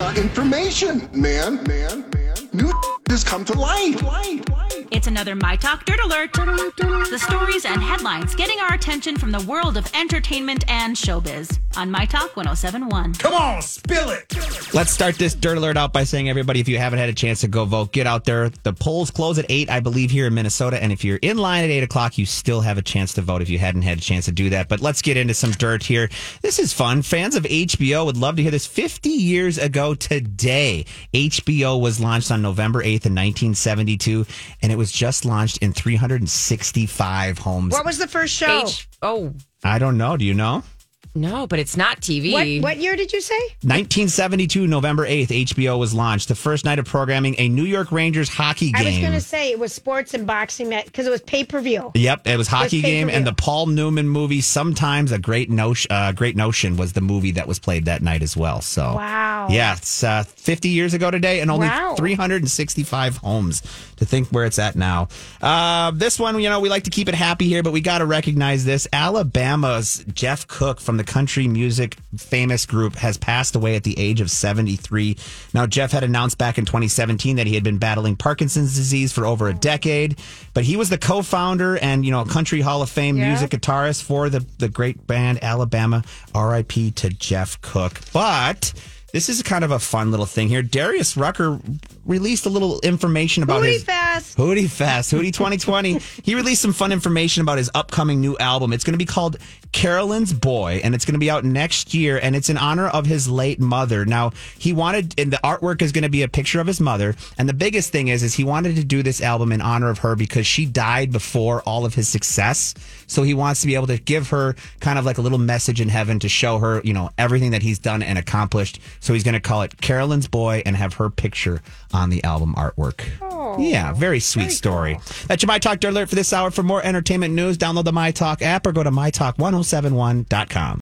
Information, man, man, man. New has come to light, light. It's another My Talk Dirt Alert. The stories and headlines getting our attention from the world of entertainment and showbiz on My Talk 1071. Come on, spill it. Let's start this dirt alert out by saying, everybody, if you haven't had a chance to go vote, get out there. The polls close at 8, I believe, here in Minnesota. And if you're in line at 8 o'clock, you still have a chance to vote if you hadn't had a chance to do that. But let's get into some dirt here. This is fun. Fans of HBO would love to hear this. 50 years ago today, HBO was launched on November 8th in 1972, and it was just launched in 365 homes. What was the first show? H- oh I don't know. Do you know? No, but it's not TV. what, what year did you say? 1972, November 8th, HBO was launched. The first night of programming, a New York Rangers hockey game. I was going to say it was sports and boxing because it was pay per view. Yep, it was hockey game, pay-per-view. and the Paul Newman movie. Sometimes a great notion, uh, great notion was the movie that was played that night as well. So Wow. yeah, it's uh, 50 years ago today, and only Wow. 365 homes. To think where it's at now. Uh, this one, you know, we like to keep it happy here, but we got to recognize this. Alabama's Jeff Cook from the country music famous group has passed away at the age of 73. Now, Jeff had announced back in 2017 that he had been battling Parkinson's disease for over a decade, but he was the co-founder and, you know, country hall of fame Yeah. music guitarist for the, the great band Alabama. RIP to Jeff Cook. But this is kind of a fun little thing here. Darius Rucker released a little information about Booty his fest. Hootie Fest, Hootie 2020. he released some fun information about his upcoming new album. It's going to be called Carolyn's Boy, and it's going to be out next year, and it's in honor of his late mother. Now, he wanted, and the artwork is going to be a picture of his mother, and the biggest thing is, is he wanted to do this album in honor of her because she died before all of his success. So he wants to be able to give her kind of like a little message in heaven to show her, you know, everything that he's done and accomplished. So he's going to call it Carolyn's Boy and have her picture on the album artwork. Oh, yeah, very sweet story. That's your My Talk Dirt Alert for this hour. For more entertainment news, download the My Talk app or go to mytalk1071.com.